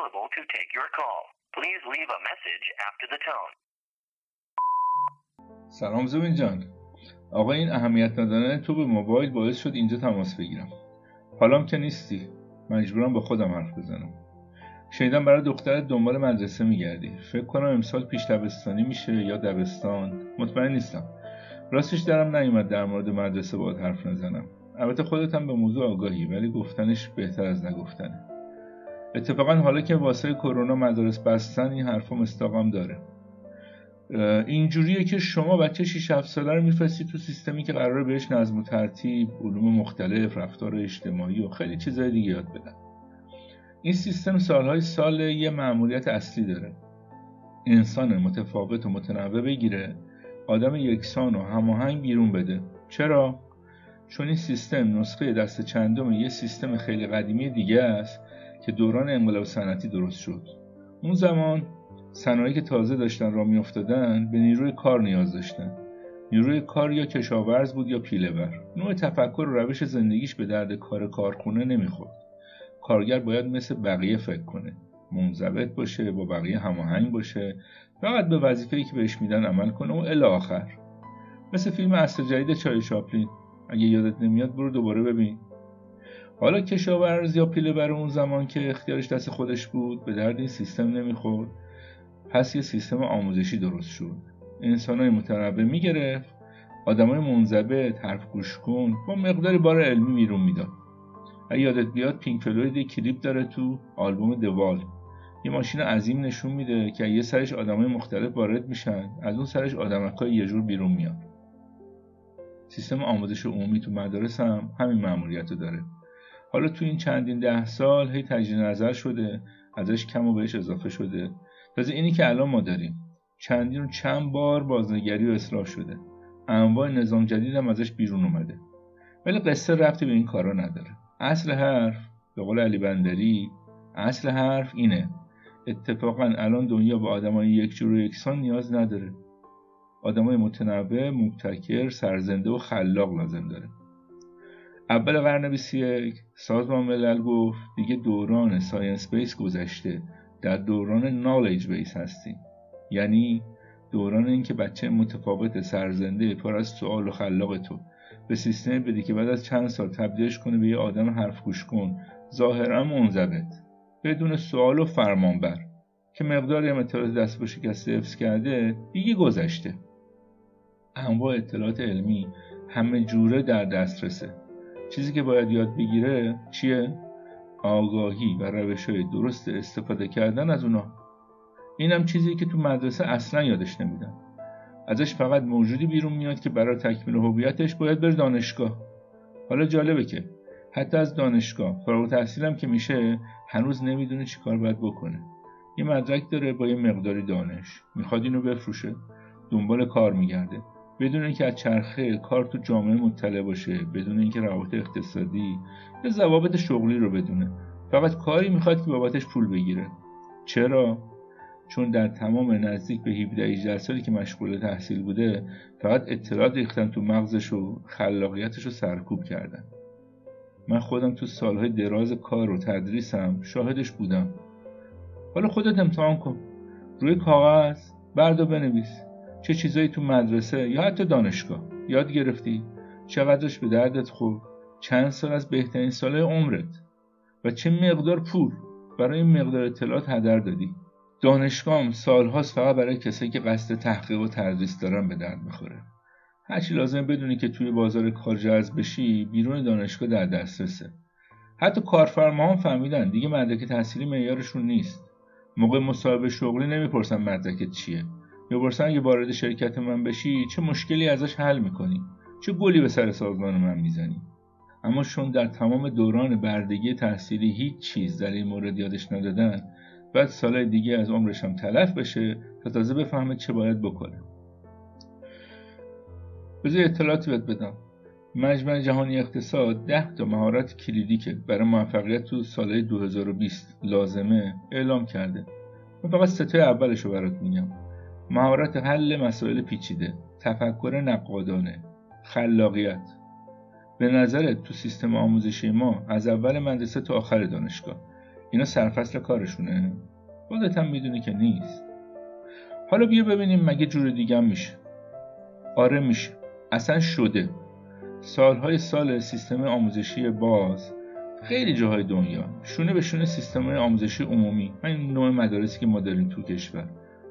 available to take your call. Please leave a message after the tone. سلام زمین جان. آقا این اهمیت ندادن تو به موبایل باعث شد اینجا تماس بگیرم. حالام که نیستی. مجبورم با خودم حرف بزنم. شنیدم برای دخترت دنبال مدرسه میگردی. فکر کنم امسال پیش دبستانی میشه یا دبستان. مطمئن نیستم. راستش درم نیومد در مورد مدرسه باید حرف نزنم. البته خودت هم به موضوع آگاهی ولی گفتنش بهتر از نگفتنه. اتفاقا حالا که واسه کرونا مدارس بستن این حرفا مستاقم داره. اینجوریه که شما بچه 6 7 ساله رو میفرستی تو سیستمی که قرار بهش نظم و ترتیب علوم مختلف رفتار اجتماعی و خیلی چیزای دیگه یاد بدن. این سیستم سالهای سال یه معمولیت اصلی داره. انسان متفاوت و متنوع بگیره آدم یکسان و هماهنگ بیرون بده. چرا؟ چون این سیستم نسخه دست چندم یه سیستم خیلی قدیمی دیگه است که دوران انقلاب صنعتی درست شد. اون زمان صنایعی که تازه داشتن را میافتادن به نیروی کار نیاز داشتن. نیروی کار یا کشاورز بود یا پیلهور. نوع تفکر و روش زندگیش به درد کار کارخونه نمی‌خورد. کارگر باید مثل بقیه فکر کنه. منضبط باشه با بقیه هماهنگ باشه. فقط به وظیفه‌ای که بهش میدن عمل کنه و الی آخر. مثل فیلم اصل جدید چای شاپلین. اگه یادت نمیاد برو دوباره ببین. حالا کشاورز یا پیله بر اون زمان که اختیارش دست خودش بود به درد این سیستم نمی‌خورد. پس یه سیستم آموزشی درست شد. انسانای متنوع می‌گرفت. آدمای منضبط حرف گوش کن با مقداری بار علمی بیرون می‌داد. اگه یادت بیاد پینک فلوید کلیپ داره تو آلبوم دوال یه ماشین عظیم نشون میده که یه سرش آدمای مختلف وارد میشن از اون سرش آدمکای یه جور بیرون میاد سیستم آموزش عمومی تو مدارس هم همین معمولیت رو داره. حالا تو این چندین ده سال هی تجدید نظر شده ازش کم و بهش اضافه شده. تازه اینی که الان ما داریم. چندین و چند بار بازنگری و اصلاح شده. انواع نظام جدید هم ازش بیرون اومده. ولی قصه رفتی به این کارا نداره. اصل حرف به قول علی بندری اصل حرف اینه. اتفاقا الان دنیا به آدمای یک جور و یکسان نیاز نداره. آدمای متنوع مبتکر سرزنده و خلاق لازم داره. اول قرن 21 سازمان ملل گفت دیگه دوران ساینس بیس گذشته در دوران نالج بیس هستیم. یعنی دوران اینکه بچه متفاوت سرزنده پر از سوال و خلاق تو. به سیستم بدی که بعد از چند سال تبدیلش کنه به یه آدم حرف گوش کن. ظاهرا منضبط بدون سوال و فرمانبر. که مقداری هم اطلاعات دست به شکست حفظ کرده دیگه گذشته. انواع اطلاعات علمی همه جوره در دسترسه. چیزی که باید یاد بگیره چیه؟ آگاهی و روش های درست استفاده کردن از اونا. اینم چیزی که تو مدرسه اصلا یادش نمیدن ازش فقط موجودی بیرون میاد که برای تکمیل هویتش باید بره دانشگاه. حالا جالبه که حتی از دانشگاه فارغ تحصیلم که میشه هنوز نمی‌دونه چیکار باید بکنه. یه مدرک داره با یه مقداری دانش. می‌خواد اینو بفروشه. دنبال کار میگرده. بدون اینکه از چرخه کار تو جامعه مطلع باشه بدون اینکه روابط اقتصادی یا ضوابط شغلی رو بدونه. فقط کاری می‌خواد که بابتش پول بگیره. چرا؟ چون در تمام نزدیک به 17 18 سالی که مشغول تحصیل بوده فقط اطلاعات ریختن تو مغزش و خلاقیتش رو سرکوب کردن. من خودم تو سالهای دراز کار و تدریسم شاهدش بودم. حالا خودت امتحان کن. روی کاغذ بردا بنویس. چه چیزایی تو مدرسه یا حتی دانشگاه یاد گرفتی؟ چقدرش به دردت خورد؟ چند سال از بهترین سال عمرت؟ و چه مقدار پول برای این مقدار اطلاعات هدر دادی؟ دانشگاه هم سالهاست فقط برای کسایی که قصد تحقیق و تدریس دارن به درد می‌خوره. هرچی لازم بدونی که توی بازار کار جذب بشی بیرون دانشگاه در دسترسه. حتی کارفرماها هم فهمیدن دیگه مدرک تحصیلی معیارشون نیست. موقع مصاحبه شغلی نمی‌پرسن مدرکت چیه. می‌پرسن اگه وارد شرکت من بشی چه مشکلی ازش حل می‌کنی؟ چه گلی به سر سازمان من می‌زنی؟ اما چون در تمام دوران بردگی تحصیلی هیچ چیز در این مورد یادش ندادن بعد سالهای دیگه از عمرش هم تلف بشه تا تازه بفهمه چه باید بکنه. بذار اطلاعاتی بهت بدم. مجمع جهانی اقتصاد ده تا مهارت کلیدی که برای موفقیت تو سال 2020 لازمه اعلام کرده. من فقط ستای اولش رو برات میگم. مهارت حل مسائل پیچیده تفکر نقادانه خلاقیت. به نظرت تو سیستم آموزشی ما از اول مدرسه تا آخر دانشگاه اینا سرفصل کارشونه؟ خودت هم می‌دونی که نیست. حالا بیا ببینیم مگه جور دیگه هم میشه. آره میشه. اصلا شده. سالهای سال سیستم آموزشی باز خیلی جاهای دنیا. شونه به شونه سیستم آموزشی عمومی. این نوع مدارسی که ما داریم تو کشور.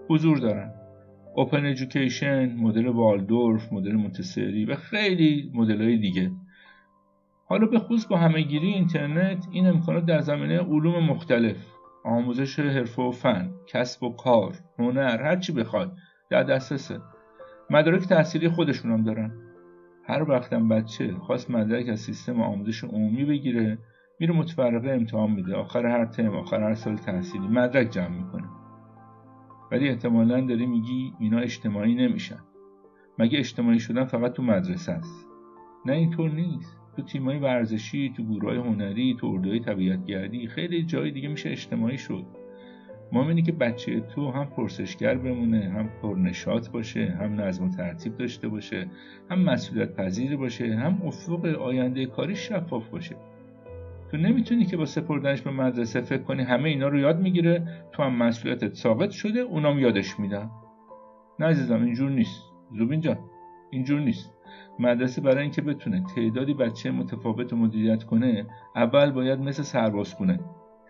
حضور دارن. اوپن ایژوکیشن مدل والدورف مدل مونتسری و خیلی مدل دیگه. حالا به خصوص با همهگیری اینترنت این امکانات در زمینه علوم مختلف آموزش حرفه و فن کسب و کار هنر هر چی بخواد در دسترسه. مدارک تحصیلی خودشون هم دارن. هر وقتم بچه خواست مدرک از سیستم آموزش عمومی بگیره میره متفرقه امتحان میده. آخر هر ترم آخر هر سال تحصیلی مدرک جمع می‌کنه. ولی احتمالا داری میگی اینا اجتماعی نمیشن. مگه اجتماعی شدن فقط تو مدرسه است؟ نه اینطور نیست. تو تیمای ورزشی تو گروه هنری تو اردوهای طبیعتگردی خیلی جای دیگه میشه اجتماعی شد. ما که بچه تو هم پرسشگر بمونه هم پرنشات باشه هم نظم و ترتیب داشته باشه هم مسئولیت پذیر باشه هم افق آینده کاری شفاف باشه. تو نمی‌تونی که با سپردنش به مدرسه فکر کنی همه اینا رو یاد می‌گیره تو هم مسئولیتت ثابت شده اونام یادش میدن نه عزیزم اینجور نیست. زوبین جان اینجور نیست. مدرسه برای اینکه بتونه تعدادی بچه متفاوت مدیریت کنه اول باید مثل سرباز کنه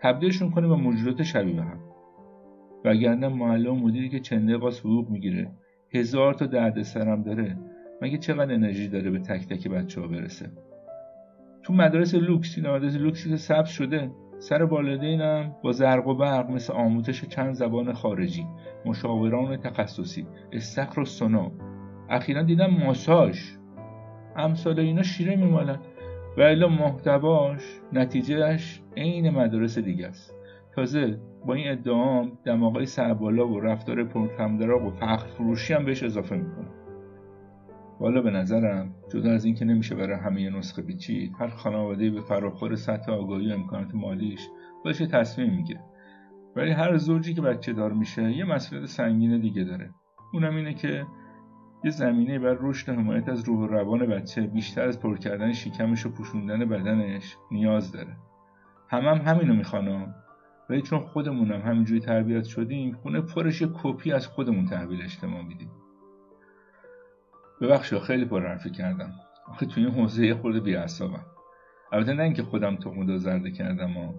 تبدیلشون کنه به موجودات شبیه هم. وگرنه معلم مدیری که چنده قاس حقوق می‌گیره. هزار تا درد سرم داره. مگه چقدر انرژی داره به تک تک بچه ها برسه؟ تو مدارس لوکس این مدارس لوکسی که ثبت شده. سر والدینم با زرق و برق مثل آموزش چند زبان خارجی. مشاوران تخصصی. استخر و سنا. اخیرا دیدم ماساژ. امثال اینا شیره میمالن. و الا محتواش نتیجهش عین مدارس دیگه است. تازه با این ادعام دماغای سربالا و رفتار پرکمدراغ و فخر فروشی هم بهش اضافه می‌کنه والا به نظرم جدا از اینکه نمیشه برای همه نسخه بیچید هر خانواده به فراخور سطح آگاهی و امکانات مالیش باشه تصمیم می‌گیره. ولی هر زوجی که بچه دار میشه یه مسئله سنگین دیگه داره. اونم اینه که یه زمینه بر رشد حمایت از روح و روان بچه بیشتر از پر کردن شکمش و پوشوندن بدنش نیاز داره. همم هم همینو می‌خوانم ولی چون خودمونم همینجوری تربیت شدیم خونه پرش کپی از خودمون تحویل اجتماع میدیم. ببخشید خیلی پر حرفی کردم. آخه توی این حوزه یه خورده بیعصابم البته نه اینکه خودم تخم زرده کردم ها.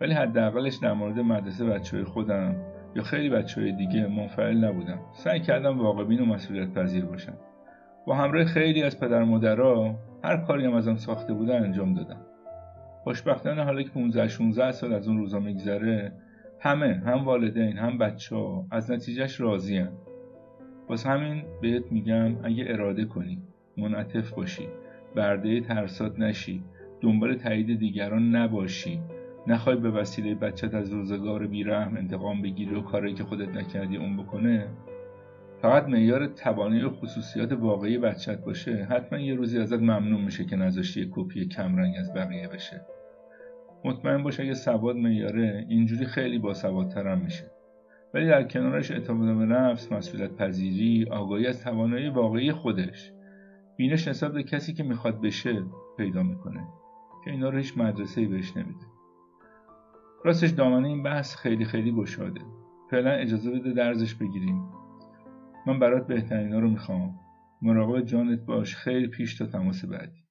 ولی حداقلش در مورد مدرسه بچه خودم یا خیلی بچه های دیگه منفعل نبودم. سعی کردم واقعبین و مسئولیت پذیر باشم. با همراه خیلی از پدر مادرها هر کاری هم ازم ساخته بودن انجام دادم. خوشبختانه حالا که 15 16 سال از اون روزا میگذره همه هم والدین هم بچه ها از نتیجهش راضی هم. واسه همین بهت میگم اگه اراده کنی منعطف باشی برده ترسات نشی دنبال تایید دیگران نباشی. نخوای به وسیله بچت از روزگار بیرحم انتقام بگیری و کاری که خودت نکردی اون بکنه؟ فقط معیار توانایی و خصوصیات واقعی بچت باشه. حتما یه روزی ازت ممنون میشه که نذاشتی کپی کمرنگ از بقیه بشه. مطمئن باشه اگه سواد میاره اینجوری خیلی با سوادترم میشه. ولی در کنارش اعتماد به نفس مسئولیت پذیری آگاهی از توانایی واقعی خودش بینش نسبت به کسی که می‌خواد بشه پیدا می‌کنه که اینا رو هیچ مدرسه بهش نمیده. راستش دامنه این بحث خیلی خیلی گشاده. فعلا اجازه بده درزش بگیریم. من برات بهترین رو می‌خوام. مراقب جانت باش. خیلی پیش تا تماس بعدی.